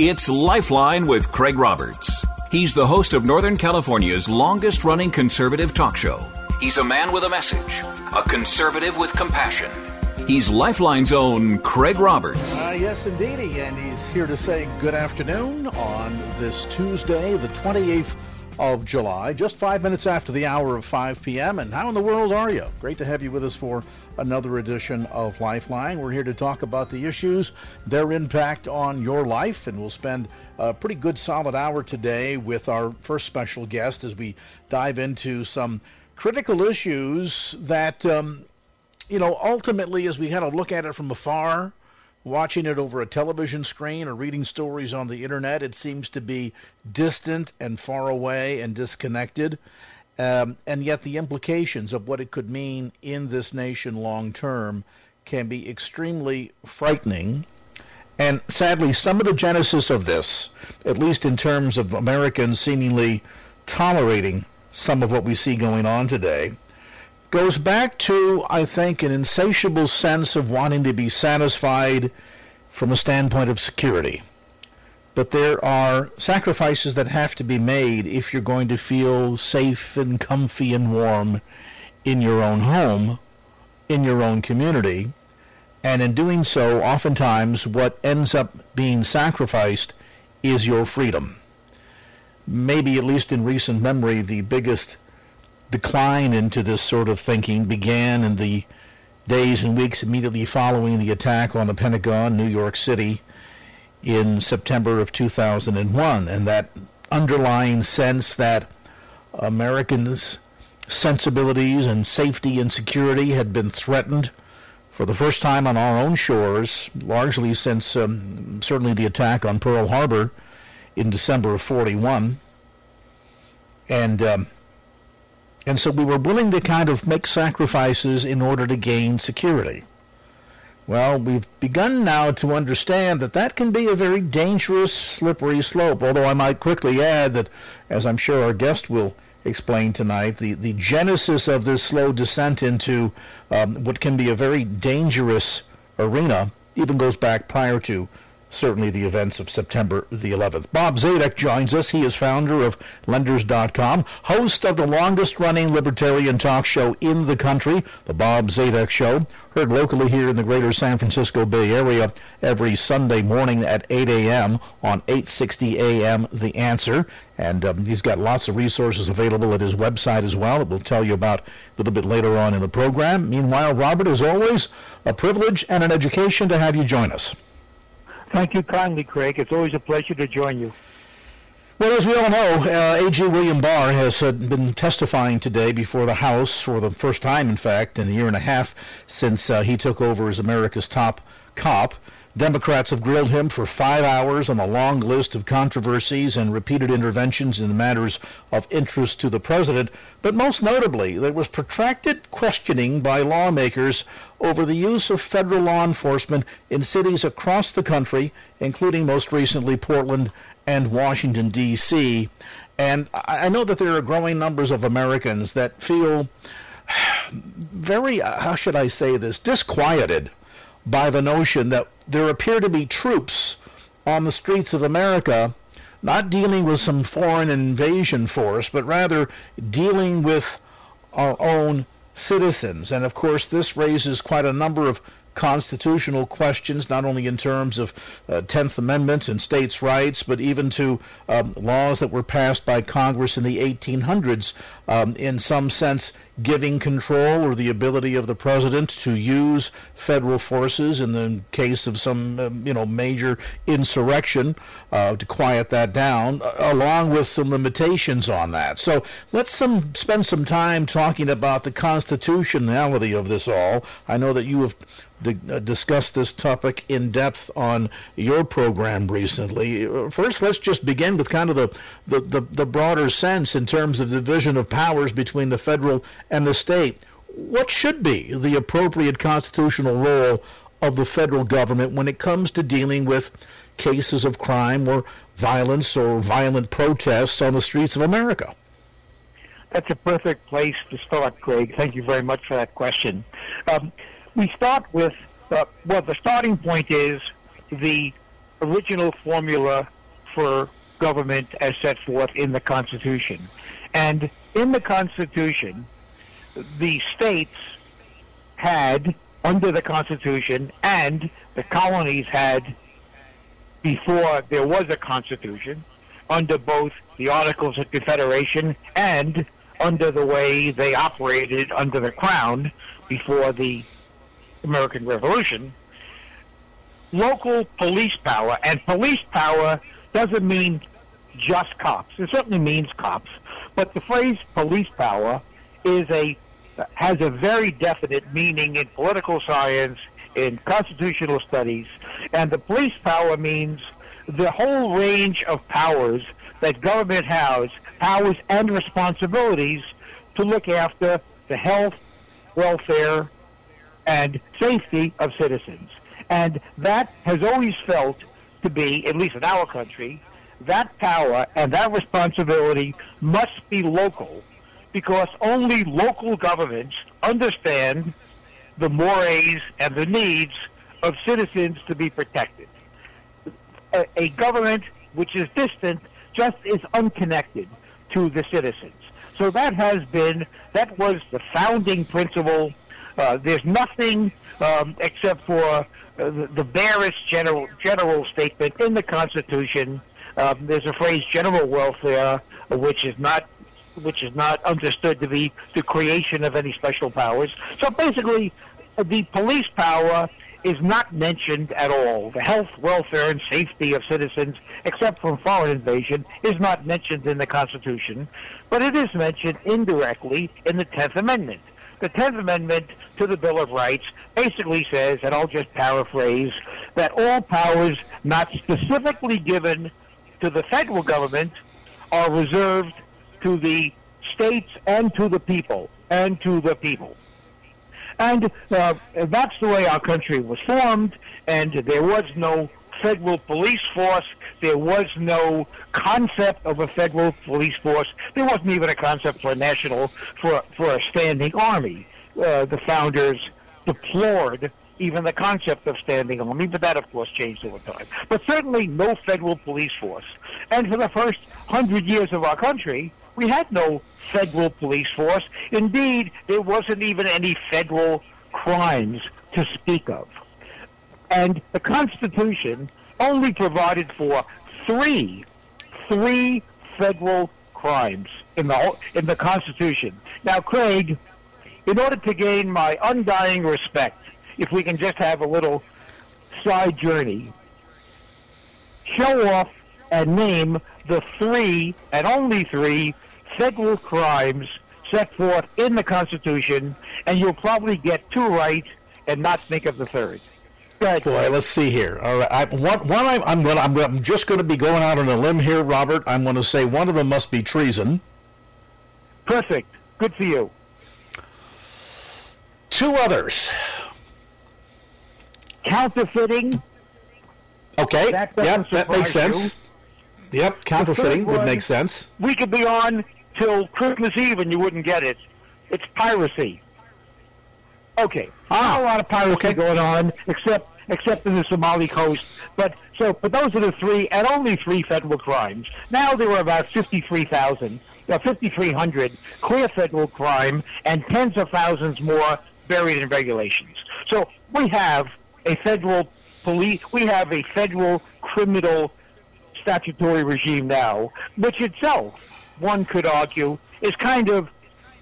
It's Lifeline with Craig Roberts. He's the host of Northern California's longest running conservative talk show. He's a man with a message, a conservative with compassion. He's Lifeline's own Craig Roberts. Uh, yes, indeedy. And he's here to say good afternoon on this Tuesday, the 28th of July, just five minutes after the hour of 5 p.m. And how in the world are you? Great to have you with us for another edition of Lifeline. We're here to talk about the issues, their impact on your life, and we'll spend a pretty good solid hour today with our first special guest as we dive into some critical issues that, um, you know, ultimately, as we kind of look at it from afar, watching it over a television screen or reading stories on the internet, it seems to be distant and far away and disconnected. Um, and yet, the implications of what it could mean in this nation long term can be extremely frightening. And sadly, some of the genesis of this, at least in terms of Americans seemingly tolerating some of what we see going on today, goes back to, I think, an insatiable sense of wanting to be satisfied from a standpoint of security but there are sacrifices that have to be made if you're going to feel safe and comfy and warm in your own home, in your own community. And in doing so, oftentimes what ends up being sacrificed is your freedom. Maybe, at least in recent memory, the biggest decline into this sort of thinking began in the days and weeks immediately following the attack on the Pentagon, New York City, in September of 2001, and that underlying sense that Americans' sensibilities and safety and security had been threatened for the first time on our own shores, largely since um, certainly the attack on Pearl Harbor in December of 41. And um, and so we were willing to kind of make sacrifices in order to gain security. Well, we've begun now to understand that that can be a very dangerous, slippery slope. Although I might quickly add that, as I'm sure our guest will explain tonight, the, the genesis of this slow descent into um, what can be a very dangerous arena even goes back prior to certainly the events of September the 11th. Bob Zadek joins us. He is founder of Lenders.com, host of the longest running libertarian talk show in the country, The Bob Zadek Show, heard locally here in the greater San Francisco Bay Area every Sunday morning at 8 a.m. on 860 a.m. The Answer. And um, he's got lots of resources available at his website as well that we'll tell you about a little bit later on in the program. Meanwhile, Robert, as always, a privilege and an education to have you join us. Thank you kindly, Craig. It's always a pleasure to join you. Well, as we all know, uh, A.G. William Barr has uh, been testifying today before the House for the first time, in fact, in a year and a half since uh, he took over as America's top cop. Democrats have grilled him for five hours on a long list of controversies and repeated interventions in matters of interest to the president. But most notably, there was protracted questioning by lawmakers over the use of federal law enforcement in cities across the country, including most recently Portland and Washington, D.C. And I know that there are growing numbers of Americans that feel very, uh, how should I say this, disquieted by the notion that there appear to be troops on the streets of America not dealing with some foreign invasion force, but rather dealing with our own citizens. And of course, this raises quite a number of constitutional questions, not only in terms of uh, 10th Amendment and states' rights, but even to um, laws that were passed by Congress in the 1800s, um, in some sense giving control or the ability of the president to use federal forces in the case of some, um, you know, major insurrection uh, to quiet that down, along with some limitations on that. So let's some spend some time talking about the constitutionality of this all. I know that you have uh, discussed this topic in depth on your program recently. Uh, first, let's just begin with kind of the, the, the, the broader sense in terms of the division of powers between the federal and the state. What should be the appropriate constitutional role of the federal government when it comes to dealing with cases of crime or violence or violent protests on the streets of America? That's a perfect place to start, Craig. Thank you very much for that question. Um, we start with, uh, well, the starting point is the original formula for government as set forth in the Constitution. And in the Constitution, the states had, under the Constitution, and the colonies had, before there was a Constitution, under both the Articles of Confederation and under the way they operated under the Crown before the American Revolution, local police power, and police power doesn't mean just cops. It certainly means cops, but the phrase police power is a has a very definite meaning in political science, in constitutional studies, and the police power means the whole range of powers that government has, powers and responsibilities to look after the health, welfare, and safety of citizens. And that has always felt to be, at least in our country, that power and that responsibility must be local because only local governments understand the mores and the needs of citizens to be protected. A, a government which is distant just is unconnected to the citizens. So that has been, that was the founding principle uh, there's nothing um, except for uh, the, the barest general general statement in the Constitution. Um, there's a phrase "general welfare," which is not which is not understood to be the creation of any special powers. So basically, the police power is not mentioned at all. The health, welfare, and safety of citizens, except from foreign invasion, is not mentioned in the Constitution, but it is mentioned indirectly in the Tenth Amendment. The Tenth Amendment to the Bill of Rights basically says, and I'll just paraphrase, that all powers not specifically given to the federal government are reserved to the states and to the people, and to the people. And uh, that's the way our country was formed, and there was no federal police force. There was no concept of a federal police force. There wasn't even a concept for a national, for, for a standing army. Uh, the founders deplored even the concept of standing army, but that, of course, changed over time. But certainly no federal police force. And for the first hundred years of our country, we had no federal police force. Indeed, there wasn't even any federal crimes to speak of. And the Constitution only provided for three, three federal crimes in the in the Constitution. Now, Craig, in order to gain my undying respect, if we can just have a little side journey, show off and name the three and only three federal crimes set forth in the Constitution, and you'll probably get two right and not think of the third. Boy, let's see here. All right, I, one, one I, I'm, going I'm, I'm just going to be going out on a limb here, Robert. I'm going to say one of them must be treason. Perfect. Good for you. Two others. Counterfeiting. Okay. That yep, that makes sense. You. Yep, counterfeiting would make sense. We could be on till Christmas Eve and you wouldn't get it. It's piracy. Okay. Ah, Not a lot of piracy okay. going on, except except in the Somali coast. But so, but those are the three, and only three federal crimes. Now there were about fifty-three thousand, uh, fifty-three hundred clear federal crime, and tens of thousands more buried in regulations. So we have a federal police, we have a federal criminal statutory regime now, which itself, one could argue, is kind of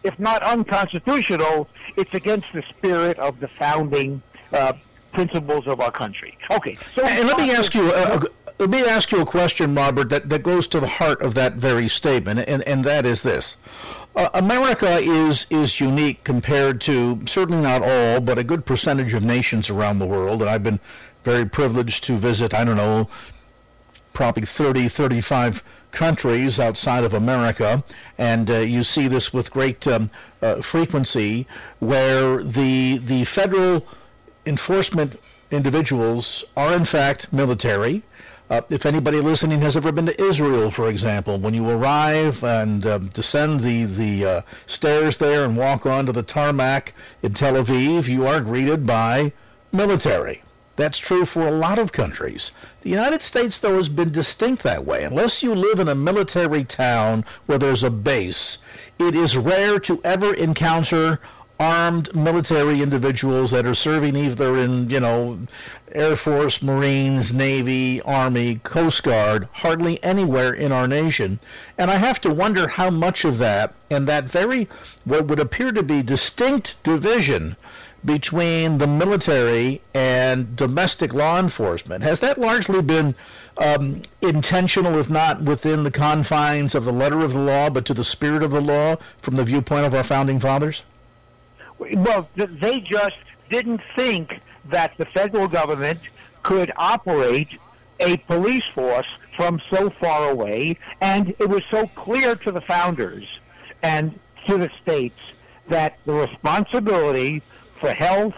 if not unconstitutional, it's against the spirit of the founding uh, principles of our country. Okay, so and let me ask you. Uh, let me ask you a question, Robert, that, that goes to the heart of that very statement, and, and that is this. Uh, America is is unique compared to certainly not all, but a good percentage of nations around the world. And I've been very privileged to visit. I don't know, probably 30, 35 countries outside of America, and uh, you see this with great um, uh, frequency, where the the federal enforcement individuals are in fact military. Uh, if anybody listening has ever been to Israel, for example, when you arrive and um, descend the the uh, stairs there and walk onto the tarmac in Tel Aviv, you are greeted by military. That's true for a lot of countries. The United States, though, has been distinct that way. Unless you live in a military town where there's a base, it is rare to ever encounter armed military individuals that are serving either in, you know, Air Force, Marines, Navy, Army, Coast Guard, hardly anywhere in our nation. And I have to wonder how much of that and that very, what would appear to be distinct division between the military and domestic law enforcement, has that largely been um, intentional, if not within the confines of the letter of the law, but to the spirit of the law from the viewpoint of our founding fathers? Well, they just didn't think that the federal government could operate a police force from so far away, and it was so clear to the founders and to the states that the responsibility for health,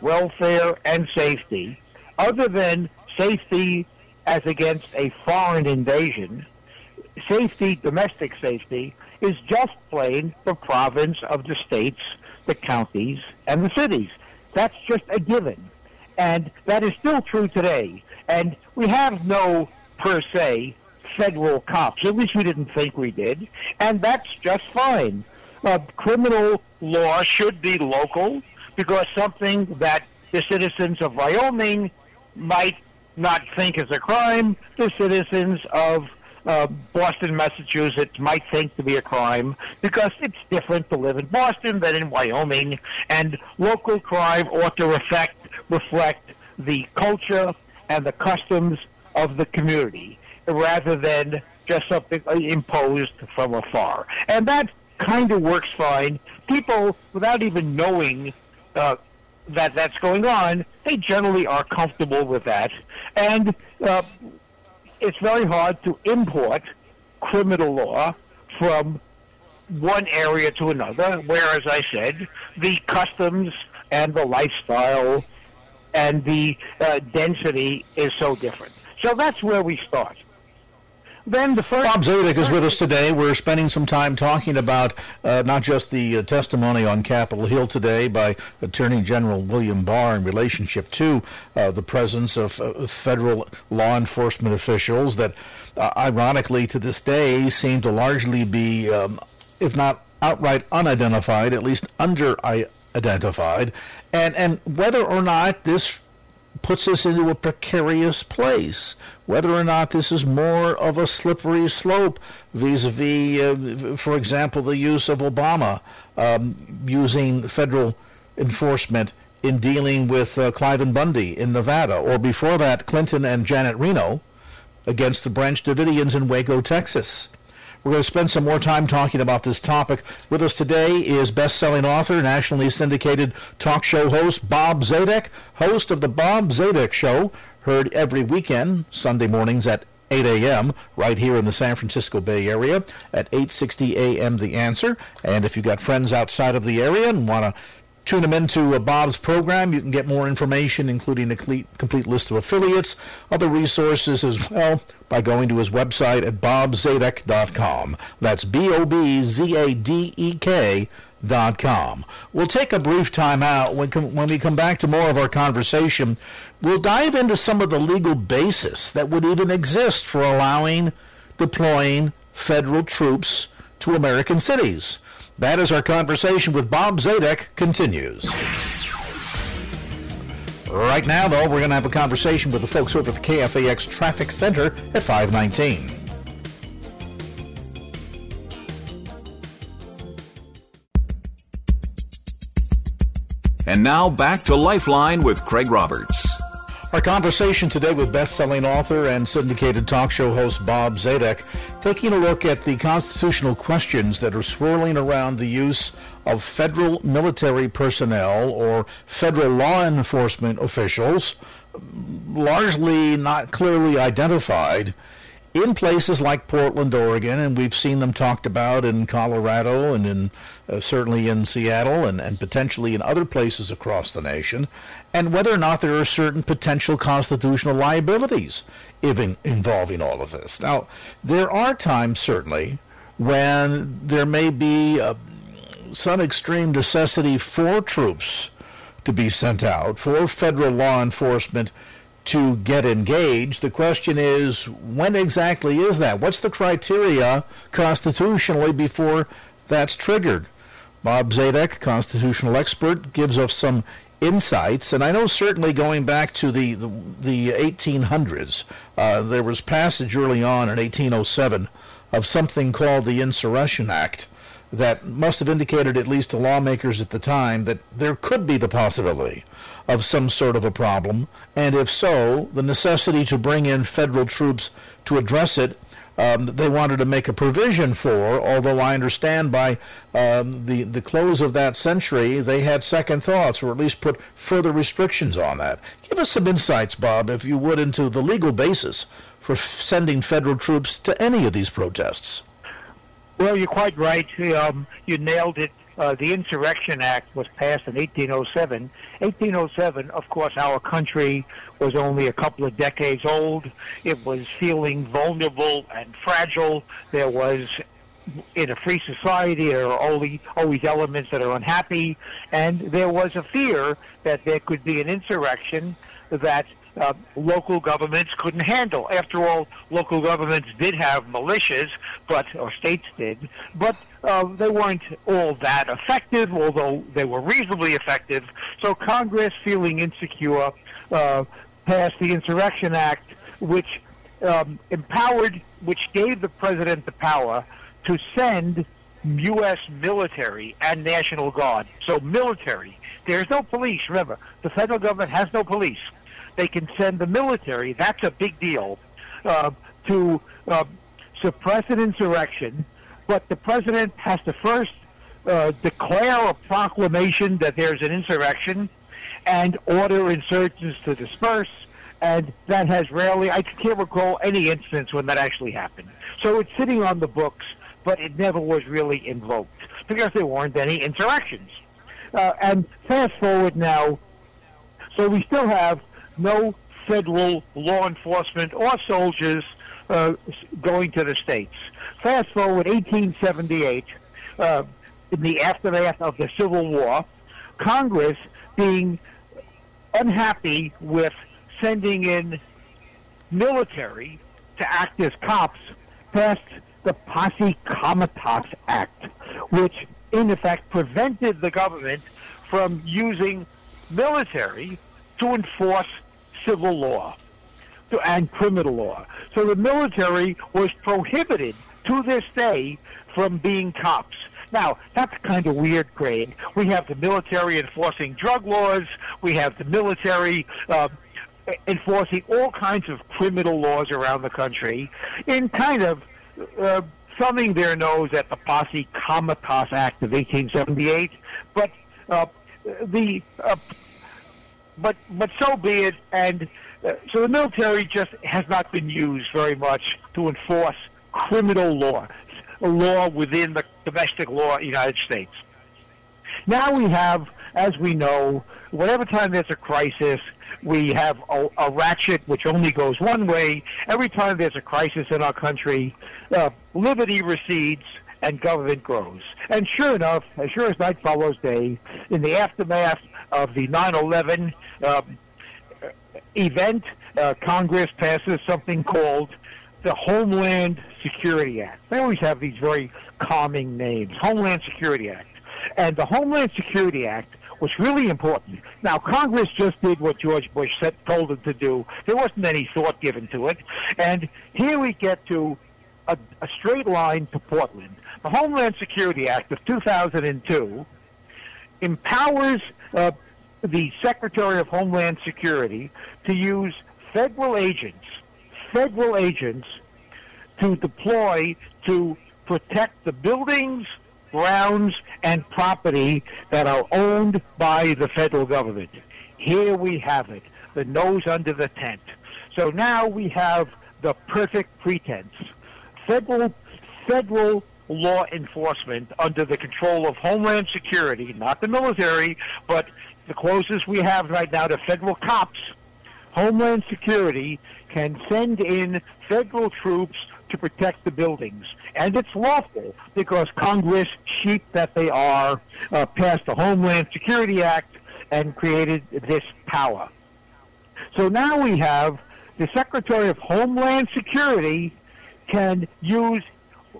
welfare, and safety, other than safety as against a foreign invasion, safety, domestic safety, is just plain the province of the states the counties, and the cities. That's just a given. And that is still true today. And we have no, per se, federal cops. At least we didn't think we did. And that's just fine. Uh, criminal law should be local because something that the citizens of Wyoming might not think is a crime, the citizens of uh, Boston, Massachusetts might think to be a crime because it's different to live in Boston than in Wyoming, and local crime ought to reflect reflect the culture and the customs of the community rather than just something imposed from afar. And that kind of works fine. People, without even knowing uh, that that's going on, they generally are comfortable with that. And uh, it's very hard to import criminal law from one area to another, where, as I said, the customs and the lifestyle and the uh, density is so different. So that's where we start. Then the first Bob Zadek is with us today. We're spending some time talking about uh, not just the uh, testimony on Capitol Hill today by Attorney General William Barr in relationship to uh, the presence of uh, federal law enforcement officials that, uh, ironically, to this day, seem to largely be, um, if not outright unidentified, at least under identified, and and whether or not this puts us into a precarious place. Whether or not this is more of a slippery slope vis-a-vis, uh, for example, the use of Obama um, using federal enforcement in dealing with uh, Cliven Bundy in Nevada, or before that, Clinton and Janet Reno against the Branch Davidians in Waco, Texas. We're going to spend some more time talking about this topic. With us today is best-selling author, nationally syndicated talk show host Bob Zadek, host of the Bob Zadek Show, heard every weekend, Sunday mornings at 8 a.m. right here in the San Francisco Bay Area at 8:60 a.m. The Answer. And if you've got friends outside of the area and want to tune them into uh, Bob's program. You can get more information, including a complete, list of affiliates, other resources as well, by going to his website at bobzadek.com. That's B-O-B-Z-A-D-E-K dot com. We'll take a brief time out. When, com- when we come back to more of our conversation, we'll dive into some of the legal basis that would even exist for allowing deploying federal troops to American cities. That is our conversation with Bob Zadek continues. Right now, though, we're going to have a conversation with the folks over at the KFAX Traffic Center at 519. And now back to Lifeline with Craig Roberts. Our conversation today with best-selling author and syndicated talk show host Bob Zadek, taking a look at the constitutional questions that are swirling around the use of federal military personnel or federal law enforcement officials, largely not clearly identified, in places like Portland, Oregon, and we've seen them talked about in Colorado and in uh, certainly in Seattle and, and potentially in other places across the nation, and whether or not there are certain potential constitutional liabilities even involving all of this. Now, there are times certainly when there may be uh, some extreme necessity for troops to be sent out, for federal law enforcement to get engaged. The question is, when exactly is that? What's the criteria constitutionally before that's triggered? Bob Zadek, constitutional expert, gives us some insights, and I know certainly going back to the the, the 1800s, uh, there was passage early on in 1807 of something called the Insurrection Act that must have indicated at least to lawmakers at the time that there could be the possibility of some sort of a problem, and if so, the necessity to bring in federal troops to address it. Um, they wanted to make a provision for, although I understand by um, the, the close of that century, they had second thoughts, or at least put further restrictions on that. Give us some insights, Bob, if you would, into the legal basis for sending federal troops to any of these protests. Well, you're quite right. Um, you nailed it. Uh, the Insurrection Act was passed in 1807. 1807, of course, our country was only a couple of decades old. It was feeling vulnerable and fragile. There was, in a free society, there are always, always elements that are unhappy, and there was a fear that there could be an insurrection that uh, local governments couldn't handle. After all, local governments did have militias, but or states did, but uh, they weren't all that effective, although they were reasonably effective. So Congress, feeling insecure, uh, passed the Insurrection Act, which um, empowered, which gave the president the power to send U.S. military and National Guard. So military. There's no police. Remember, the federal government has no police they can send the military. That's a big deal uh, to uh, suppress an insurrection. But the president has to first uh, declare a proclamation that there's an insurrection and order insurgents to disperse. And that has rarely, I can't recall any instance when that actually happened. So it's sitting on the books, but it never was really invoked because there weren't any insurrections. Uh, and fast forward now, so we still have no federal law enforcement or soldiers uh, going to the states. Fast forward 1878, uh, in the aftermath of the Civil War, Congress being unhappy with sending in military to act as cops passed the Posse Comitatus Act, which in effect prevented the government from using military to enforce civil law to and criminal law. So the military was prohibited to this day from being cops. Now, that's kind of weird, Craig. We have the military enforcing drug laws. We have the military uh, enforcing all kinds of criminal laws around the country in kind of uh, thumbing their nose at the Posse Comitatus Act of 1878. But uh, the uh, but but so be it. And uh, so the military just has not been used very much to enforce criminal law, a law within the domestic law of the United States. Now we have, as we know, whatever time there's a crisis, we have a, a ratchet which only goes one way. Every time there's a crisis in our country, uh, liberty recedes and government grows. And sure enough, as sure as night follows day, in the aftermath of the 9/11 um, event, uh, Congress passes something called the Homeland Security Act. They always have these very calming names. Homeland Security Act. And the Homeland Security Act was really important. Now, Congress just did what George Bush said, told them to do. There wasn't any thought given to it. And here we get to a, a straight line to Portland. The Homeland Security Act of 2002 empowers uh, the Secretary of Homeland Security to use federal agents, federal agents, to deploy to protect the buildings, grounds, and property that are owned by the federal government. Here we have it, the nose under the tent. So now we have the perfect pretense. Federal, federal law enforcement under the control of Homeland Security, not the military, but the closest we have right now to federal cops, Homeland Security can send in federal troops to protect the buildings. And it's lawful because Congress, sheep that they are, uh, passed the Homeland Security Act and created this power. So now we have the Secretary of Homeland Security can use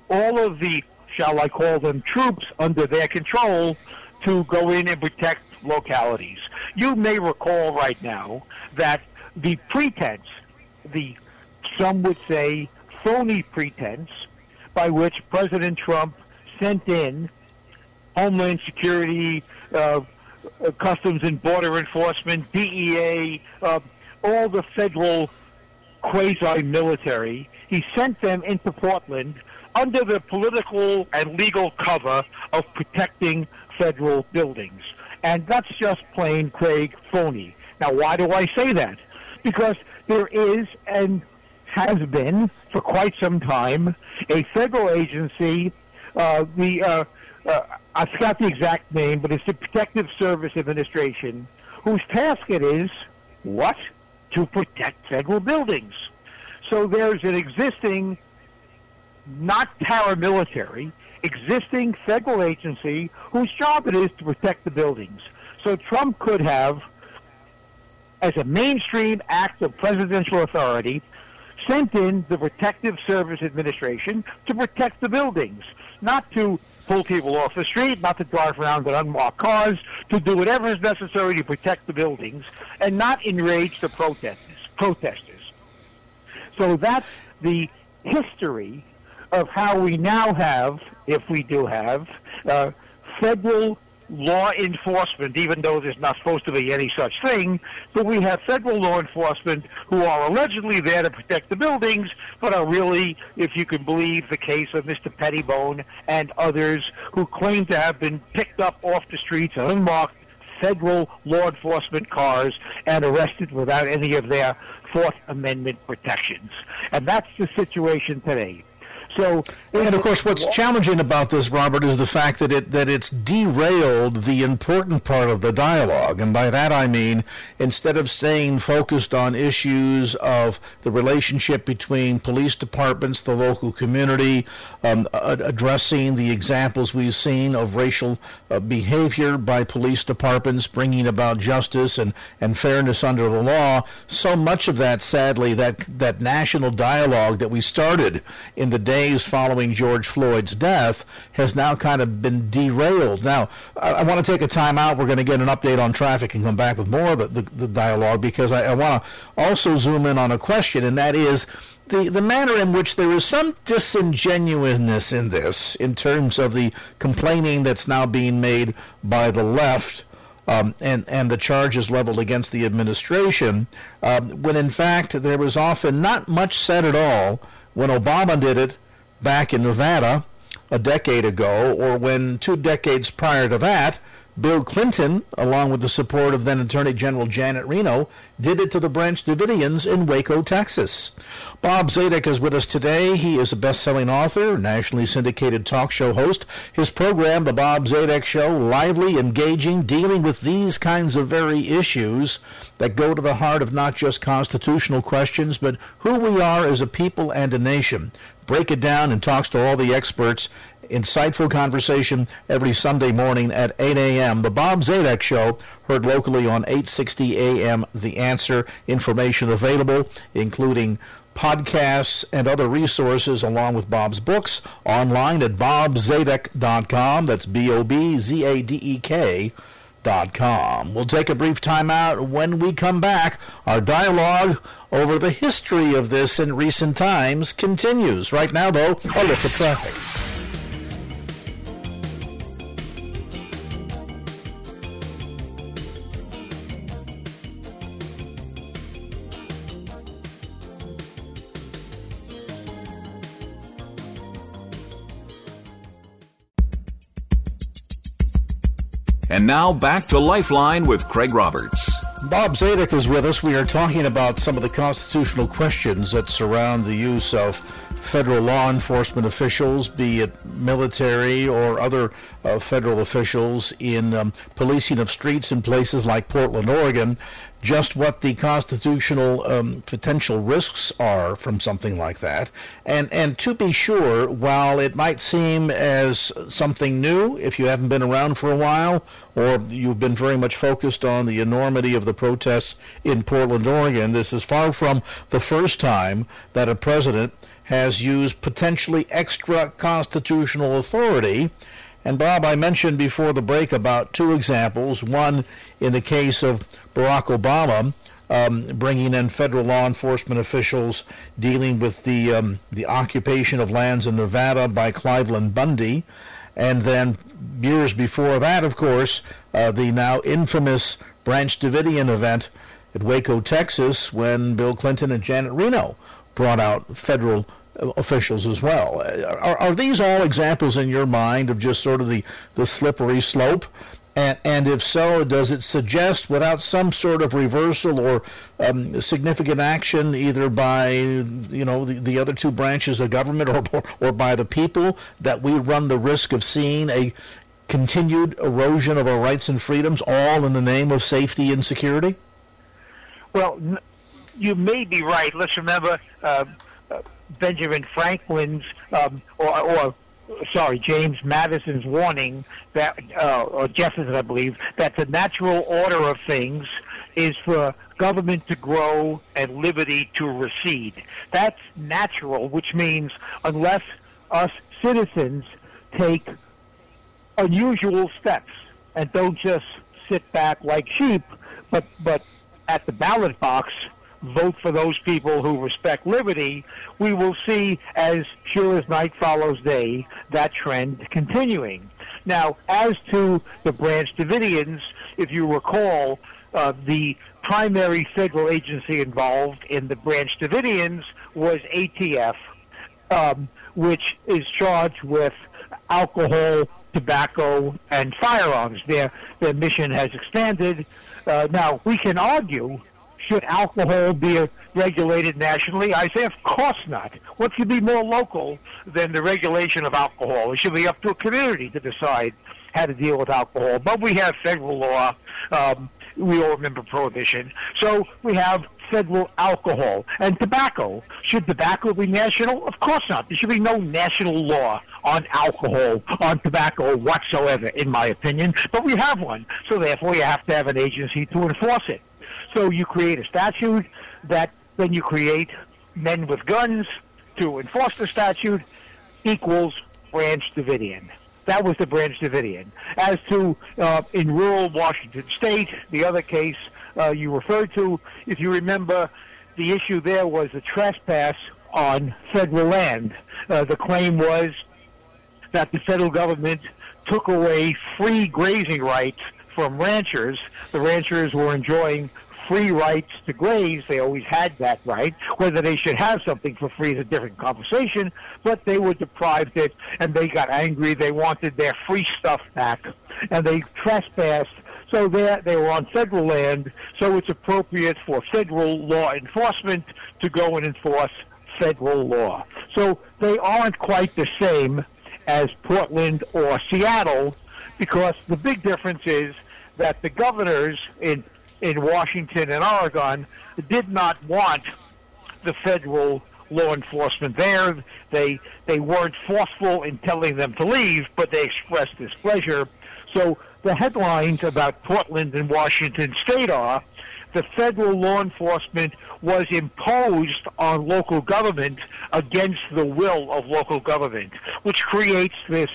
all of the, shall I call them, troops under their control to go in and protect localities. You may recall right now that the pretense, the some would say phony pretense, by which President Trump sent in Homeland Security, uh, uh Customs and Border Enforcement, DEA, uh, all the federal quasi-military. He sent them into Portland under the political and legal cover of protecting federal buildings. And that's just plain Craig phony. Now, why do I say that? Because there is and has been for quite some time a federal agency, uh, the uh, uh, I forgot the exact name, but it's the Protective Service Administration, whose task it is what to protect federal buildings. So there's an existing, not paramilitary, existing federal agency whose job it is to protect the buildings. So Trump could have, as a mainstream act of presidential authority, sent in the Protective Service Administration to protect the buildings, not to pull people off the street, not to drive around in unmarked cars, to do whatever is necessary to protect the buildings, and not enrage the protesters. protesters. So that's the history of how we now have, if we do have, uh, federal law enforcement, even though there's not supposed to be any such thing, but we have federal law enforcement who are allegedly there to protect the buildings, but are really, if you can believe the case of Mr. Pettibone and others who claim to have been picked up off the streets in unmarked federal law enforcement cars and arrested without any of their Fourth Amendment protections. And that's the situation today. So, and of course, what's challenging about this, Robert, is the fact that it that it's derailed the important part of the dialogue, and by that I mean instead of staying focused on issues of the relationship between police departments, the local community, um, addressing the examples we've seen of racial uh, behavior by police departments, bringing about justice and and fairness under the law. So much of that, sadly, that that national dialogue that we started in the day days following George Floyd's death has now kind of been derailed. Now, I, I want to take a time out. We're going to get an update on traffic and come back with more of the, the, the dialogue because I, I want to also zoom in on a question, and that is the, the manner in which there is some disingenuousness in this, in terms of the complaining that's now being made by the left. Um, and, and the charges leveled against the administration, um, when in fact there was often not much said at all when Obama did it back in Nevada a decade ago, or when two decades prior to that, Bill Clinton, along with the support of then Attorney General Janet Reno, did it to the Branch Davidians in Waco, Texas. Bob Zadek is with us today. He is a best-selling author, nationally syndicated talk show host. His program, The Bob Zadek Show, lively, engaging, dealing with these kinds of very issues that go to the heart of not just constitutional questions, but who we are as a people and a nation. Break it down and talks to all the experts insightful conversation every Sunday morning at 8 a.m. The Bob Zadek Show, heard locally on 860 a.m. The Answer. Information available, including podcasts and other resources along with Bob's books online at bobzadek.com. That's B-O-B-Z-A-D-E-K dot com. We'll take a brief time out. When we come back, our dialogue over the history of this in recent times continues. Right now, though, a look at traffic. And now back to Lifeline with Craig Roberts. Bob Zadek is with us. We are talking about some of the constitutional questions that surround the use of federal law enforcement officials, be it military or other uh, federal officials, in um, policing of streets in places like Portland, Oregon just what the constitutional um, potential risks are from something like that. And, and to be sure, while it might seem as something new if you haven't been around for a while, or you've been very much focused on the enormity of the protests in Portland, Oregon, this is far from the first time that a president has used potentially extra constitutional authority and Bob, I mentioned before the break about two examples. One in the case of Barack Obama, um, bringing in federal law enforcement officials dealing with the um, the occupation of lands in Nevada by Cliven Bundy, and then years before that, of course, uh, the now infamous Branch Davidian event at Waco, Texas, when Bill Clinton and Janet Reno brought out federal officials as well. Are, are these all examples in your mind of just sort of the, the slippery slope? And, and if so, does it suggest, without some sort of reversal or um, significant action, either by you know the, the other two branches of government or, or, by the people, that we run the risk of seeing a continued erosion of our rights and freedoms, all in the name of safety and security? Well, you may be right. Let's remember. Uh, Benjamin Franklin's um, or, or sorry, James Madison's warning that, uh, or Jefferson, I believe, that the natural order of things is for government to grow and liberty to recede. That's natural, which means unless us citizens take unusual steps and don't just sit back like sheep, but but at the ballot box vote for those people who respect liberty, we will see, as sure as night follows day, that trend continuing. Now, as to the Branch Davidians, if you recall, uh, the primary federal agency involved in the Branch Davidians was ATF, um, which is charged with alcohol, tobacco, and firearms. Their their mission has expanded. Uh, now we can argue should alcohol be regulated nationally? I say, of course not. What should be more local than the regulation of alcohol? It should be up to a community to decide how to deal with alcohol. But we have federal law. Um, we all remember prohibition. So we have federal alcohol and tobacco. Should tobacco be national? Of course not. There should be no national law on alcohol, on tobacco whatsoever, in my opinion. But we have one. So therefore you have to have an agency to enforce it. So you create a statute that then you create men with guns to enforce the statute equals Branch Davidian. That was the Branch Davidian. As to uh, in rural Washington State, the other case uh, you referred to, if you remember, the issue there was the trespass on federal land. Uh, the claim was that the federal government took away free grazing rights from ranchers. The ranchers were enjoying free rights to graze. They always had that right. Whether they should have something for free is a different conversation, but they were deprived it and they got angry. They wanted their free stuff back and they trespassed. So they they were on federal land, so it's appropriate for federal law enforcement to go and enforce federal law. So they aren't quite the same as Portland or Seattle because the big difference is that the governors in in Washington and Oregon did not want the federal law enforcement there. They they weren't forceful in telling them to leave, but they expressed displeasure. So the headlines about Portland and Washington State are the federal law enforcement was imposed on local government against the will of local government, which creates this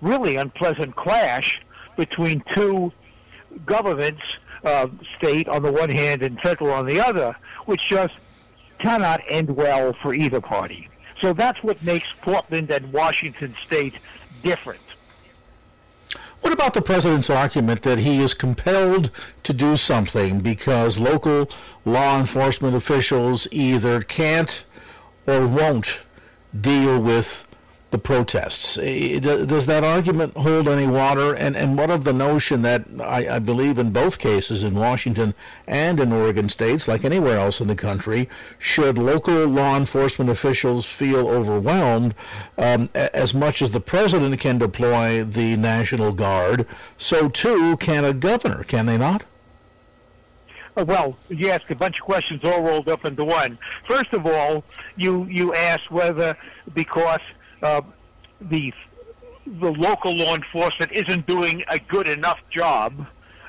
really unpleasant clash between two governments uh, state on the one hand and federal on the other, which just cannot end well for either party. So that's what makes Portland and Washington state different. What about the president's argument that he is compelled to do something because local law enforcement officials either can't or won't deal with the protests. Does that argument hold any water? And, and what of the notion that I, I, believe in both cases, in Washington and in Oregon states, like anywhere else in the country, should local law enforcement officials feel overwhelmed, um, as much as the president can deploy the National Guard, so too can a governor, can they not? Uh, well, you ask a bunch of questions all rolled up into one. First of all, you you ask whether because uh, the the local law enforcement isn't doing a good enough job,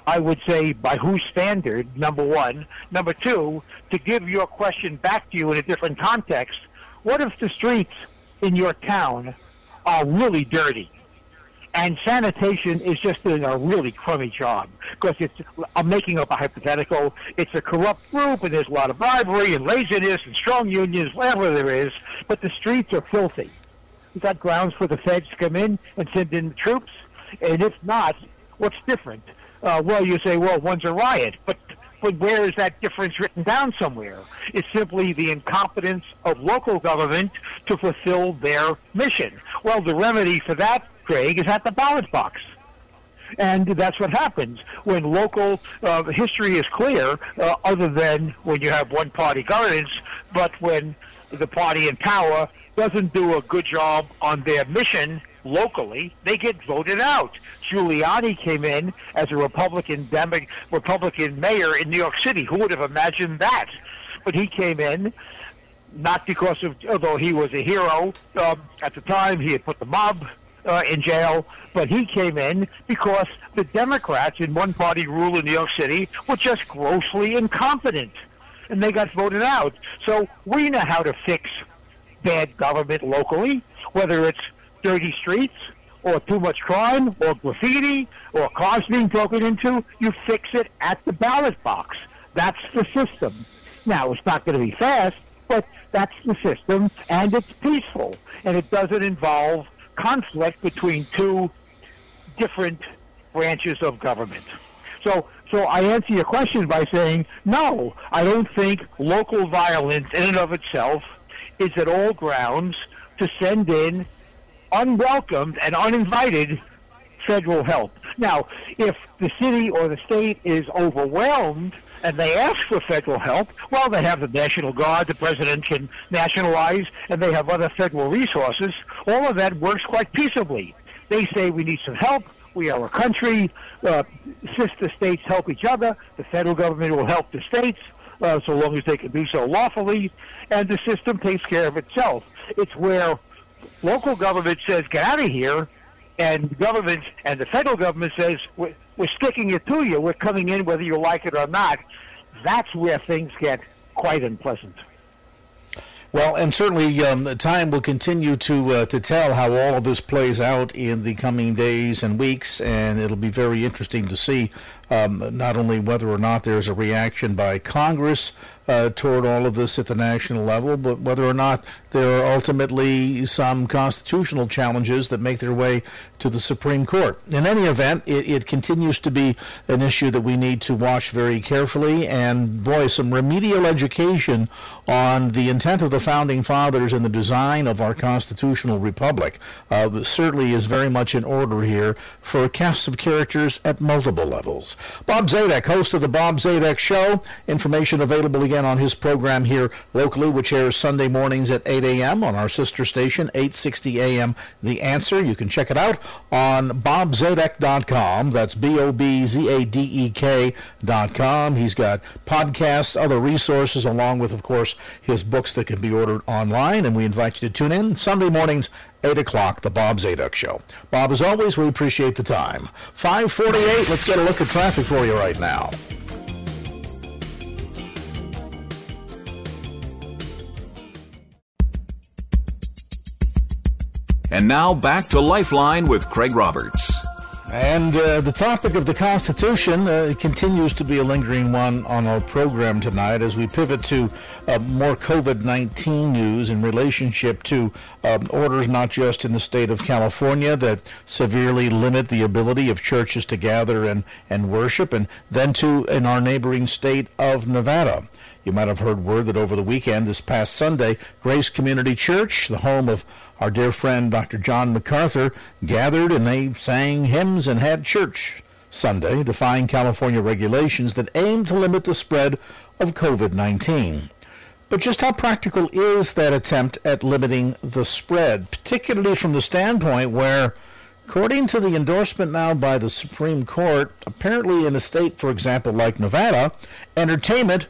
I would say by whose standard, number one. Number two, to give your question back to you in a different context, what if the streets in your town are really dirty? And sanitation is just doing a really crummy job because it's, I'm making up a hypothetical. It's a corrupt group and there's a lot of bribery and laziness and strong unions, whatever there is, but the streets are filthy is that grounds for the feds to come in and send in troops? And if not, what's different? Uh, well, you say, well, one's a riot, but but where is that difference written down somewhere? It's simply the incompetence of local government to fulfill their mission. Well, the remedy for that, Craig, is at the ballot box. And that's what happens when local uh, history is clear, uh, other than when you have one party governance, but when the party in power doesn't do a good job on their mission locally, they get voted out. Giuliani came in as a Republican Demo- Republican mayor in New York City. Who would have imagined that? But he came in not because of, although he was a hero um, at the time, he had put the mob uh, in jail, but he came in because the Democrats in one-party rule in New York City were just grossly incompetent, and they got voted out. So we know how to fix bad government locally, whether it's dirty streets or too much crime or graffiti or cars being broken into, you fix it at the ballot box. That's the system. Now, it's not going to be fast, but that's the system, and it's peaceful, and it doesn't involve conflict between two different branches of government. So, so I answer your question by saying, no, I don't think local violence in and of itself – is at all grounds to send in unwelcomed and uninvited federal help. Now, if the city or the state is overwhelmed and they ask for federal help, well, they have the National Guard, the president can nationalize, and they have other federal resources. All of that works quite peaceably. They say we need some help. We are a country. Uh, sister states help each other. The federal government will help the states uh, so long as they can do so lawfully, and the system takes care of itself. It's where local government says, get out of here, and government and the federal government says, we're, we're sticking it to you, we're coming in whether you like it or not. That's where things get quite unpleasant. Well, and certainly um, time will continue to uh, to tell how all of this plays out in the coming days and weeks, and it'll be very interesting to see um, not only whether or not there's a reaction by Congress uh, toward all of this at the national level, but whether or not there are ultimately some constitutional challenges that make their way to the Supreme Court. In any event, it, it continues to be an issue that we need to watch very carefully, and boy, some remedial education on the intent of the Founding Fathers and the design of our constitutional republic uh, certainly is very much in order here for a cast of characters at multiple levels. Bob Zadek, host of the Bob Zadek Show. Information available again on his program here locally, which airs Sunday mornings at 8 a.m. on our sister station, 860 a.m. The Answer. You can check it out on bobzadek.com. That's B-O-B-Z-A-D-E-K dot com. He's got podcasts, other resources, along with, of course, his books that can be ordered online. And we invite you to tune in Sunday mornings 8 o'clock, the Bob Zadek Show. Bob, as always, we appreciate the time. 548, let's get a look at traffic for you right now. And now back to Lifeline with Craig Roberts. And uh, the topic of the Constitution uh, continues to be a lingering one on our program tonight as we pivot to uh, more COVID 19 news in relationship to um, orders not just in the state of California that severely limit the ability of churches to gather and, and worship, and then to in our neighboring state of Nevada. You might have heard word that over the weekend, this past Sunday, Grace Community Church, the home of our dear friend Dr. John MacArthur, gathered and they sang hymns and had church Sunday, defying California regulations that aim to limit the spread of COVID-19. But just how practical is that attempt at limiting the spread, particularly from the standpoint where, according to the endorsement now by the Supreme Court, apparently in a state, for example, like Nevada, entertainment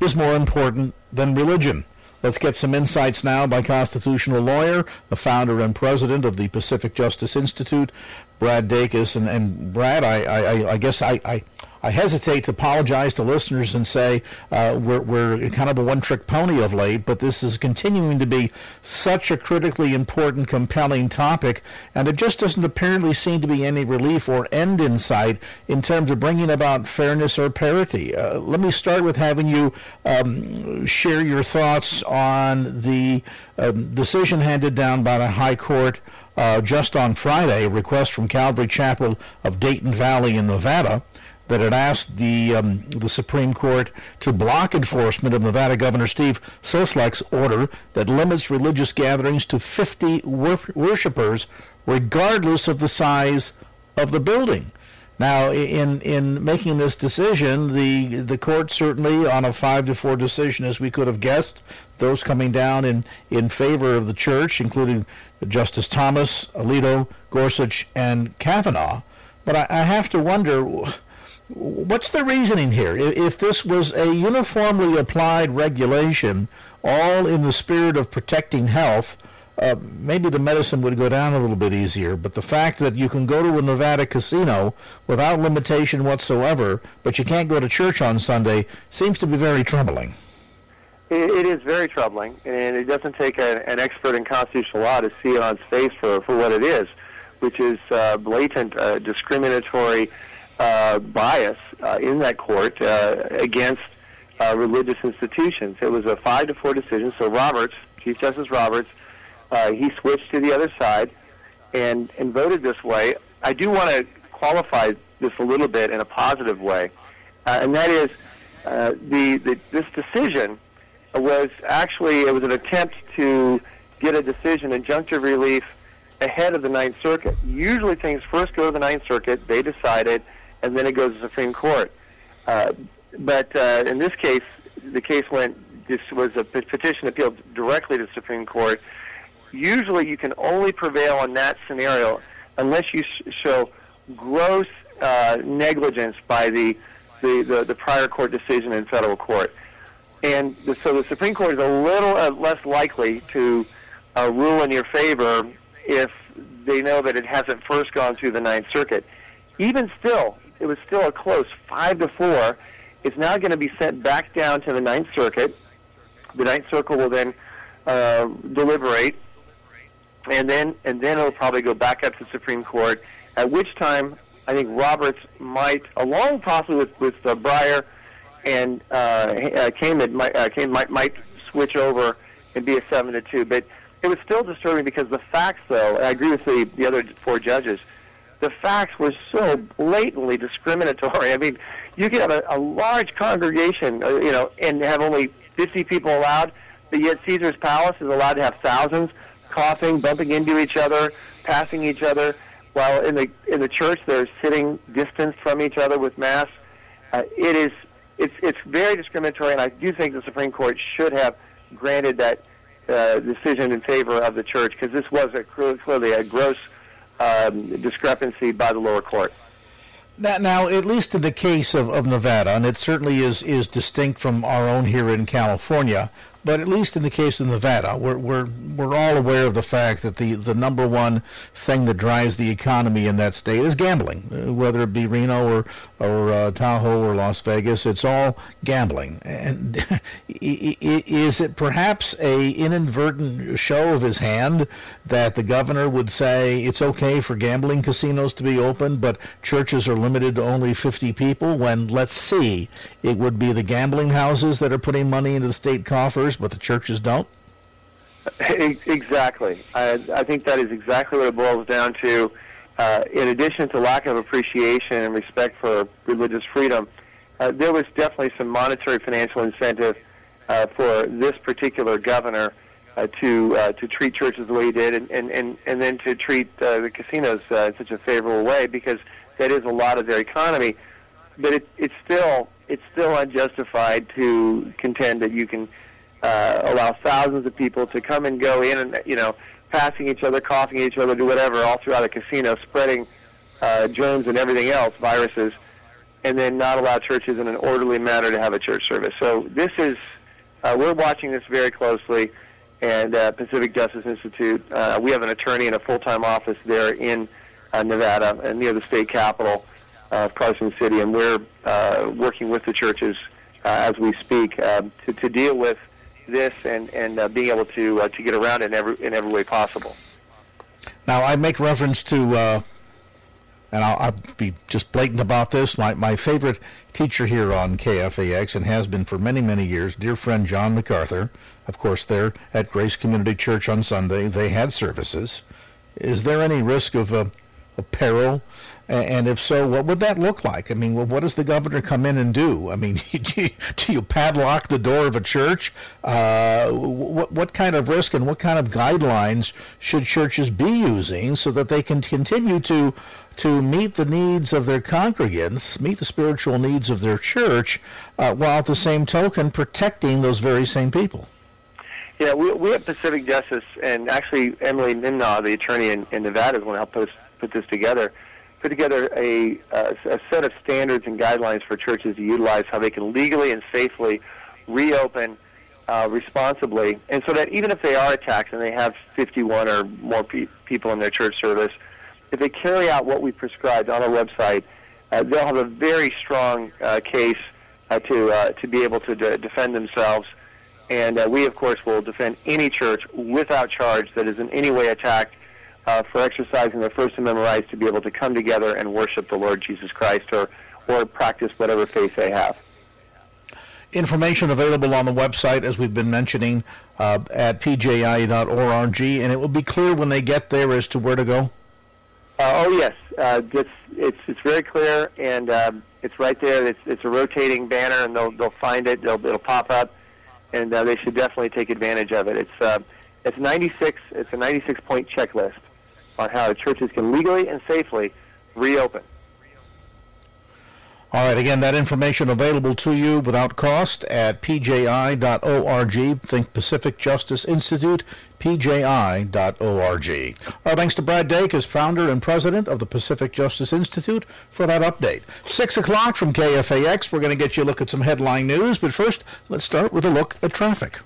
is more important than religion. Let's get some insights now by constitutional lawyer, the founder and president of the Pacific Justice Institute, Brad Dacus. And, and Brad, I, I, I guess I, I, I hesitate to apologize to listeners and say uh, we're, we're kind of a one-trick pony of late, but this is continuing to be such a critically important, compelling topic, and it just doesn't apparently seem to be any relief or end in sight in terms of bringing about fairness or parity. Uh, let me start with having you um, share your thoughts on the um, decision handed down by the High Court uh, just on Friday, a request from Calvary Chapel of Dayton Valley in Nevada that had asked the um, the Supreme Court to block enforcement of Nevada Governor Steve Sisolak's order that limits religious gatherings to 50 wor- worshippers, regardless of the size of the building. Now, in in making this decision, the the court certainly, on a five to four decision, as we could have guessed, those coming down in in favor of the church, including Justice Thomas, Alito, Gorsuch, and Kavanaugh. But I, I have to wonder What's the reasoning here? If this was a uniformly applied regulation, all in the spirit of protecting health, uh, maybe the medicine would go down a little bit easier. But the fact that you can go to a Nevada casino without limitation whatsoever, but you can't go to church on Sunday, seems to be very troubling. it is very troubling, and it doesn't take a, an expert in constitutional law to see it on its face for, for what it is, which is uh, blatant uh, discriminatory uh, bias uh, in that court uh, against uh, religious institutions. It was a five to four decision. So Roberts, Chief Justice Roberts, uh, he switched to the other side and and voted this way. I do want to qualify this a little bit in a positive way, uh, and that is uh, the, the this decision was actually it was an attempt to get a decision injunctive relief ahead of the Ninth Circuit. Usually things first go to the Ninth Circuit, they decide it, and then it goes to the Supreme Court. Uh, but uh, in this case, the case went. This was a petition appealed directly to the Supreme Court. Usually, you can only prevail in that scenario unless you sh- show gross uh, negligence by the, the, the, the prior court decision in federal court. And the, so the Supreme Court is a little uh, less likely to uh, rule in your favor if they know that it hasn't first gone through the Ninth Circuit. Even still, it was still a close five to four. It's now going to be sent back down to the Ninth Circuit. The Ninth Circuit will then uh, deliberate, and then and then it'll probably go back up to the Supreme Court. At which time, I think Roberts might, along possibly with with uh, Breyer and uh, uh, Kamen, might, uh, Kamen might might switch over and be a seven to two. But it was still disturbing because the facts, though, I agree with the the other four judges the facts were so blatantly discriminatory. I mean, you could have a, a large congregation, uh, you know, and have only 50 people allowed, but yet Caesar's Palace is allowed to have thousands coughing, bumping into each other, passing each other, while in the in the church they're sitting distanced from each other with masks. Uh, it is it's it's very discriminatory, and I do think the Supreme Court should have granted that uh, decision in favor of the church because this was a clearly a gross um, discrepancy by the lower court. Now, now, at least in the case of, of Nevada, and it certainly is, is distinct from our own here in California, but at least in the case of Nevada, we're, we're, we're all aware of the fact that the, the number one thing that drives the economy in that state is gambling, uh, whether it be Reno or, or uh, Tahoe or Las Vegas. It's all gambling. And is it perhaps a inadvertent show of his hand that the governor would say it's okay for gambling casinos to be open, but churches are limited to only 50 people when, let's see, it would be the gambling houses that are putting money into the state coffers but the churches don't? Exactly. I, I think that is exactly what it boils down to. Uh, in addition to lack of appreciation and respect for religious freedom, uh, there was definitely some monetary financial incentive uh, for this particular governor uh, to uh, to treat churches the way he did, and and and, and then to treat uh, the casinos in such a favorable way because that is a lot of their economy. But it, it's still it's still unjustified to contend that you can uh, allow thousands of people to come and go in and you know passing each other, coughing each other, do whatever, all throughout a casino, spreading uh, germs and everything else, viruses, and then not allow churches in an orderly manner to have a church service. So this is uh, we're watching this very closely and uh, Pacific Justice Institute. Uh, we have an attorney in a full-time office there in uh, Nevada, uh, near the state capital of Carson City, and we're uh, working with the churches uh, as we speak um, to, to deal with this and and uh, being able to uh, to get around in every in every way possible. Now, I make reference to, uh, and I'll, I'll be just blatant about this. My my favorite teacher here on KFAX and has been for many many years, dear friend John MacArthur. Of course, there at Grace Community Church on Sunday, they had services. Is there any risk of uh, peril? And if so, what would that look like? I mean, well, what does the governor come in and do? I mean, do you padlock the door of a church? Uh, what, what kind of risk and what kind of guidelines should churches be using so that they can continue to to meet the needs of their congregants, meet the spiritual needs of their church, uh, while at the same token protecting those very same people? Yeah, we, we at Pacific Justice, and actually Emily Nimnaugh, the attorney in, in Nevada, is going to help us put this together put together a, a, a set of standards and guidelines for churches to utilize how they can legally and safely reopen uh, responsibly, and so that even if they are attacked and they have 51 or more pe- people in their church service, if they carry out what we prescribed on our website, uh, they'll have a very strong uh, case uh, to uh, to be able to de- defend themselves. And uh, we, of course, will defend any church without charge that is in any way attacked uh, for exercising their First Amendment rights to be able to come together and worship the Lord Jesus Christ or, or practice whatever faith they have. Information available on the website, as we've been mentioning, uh, at pji.org, and it will be clear when they get there as to where to go. Uh, oh yes, uh, it's it's it's very clear, and um, it's right there. It's it's a rotating banner, and they'll they'll find it. They'll it'll pop up, and uh, they should definitely take advantage of it. It's uh, it's 96. It's a 96 point checklist on how churches can legally and safely reopen. All right, again, that information available to you without cost at pji.org. Think Pacific Justice Institute, pji.org. Our thanks to Brad Dacus, founder and president of the Pacific Justice Institute, for that update. Six o'clock from KFAX, we're going to get you a look at some headline news, but first, let's start with a look at traffic.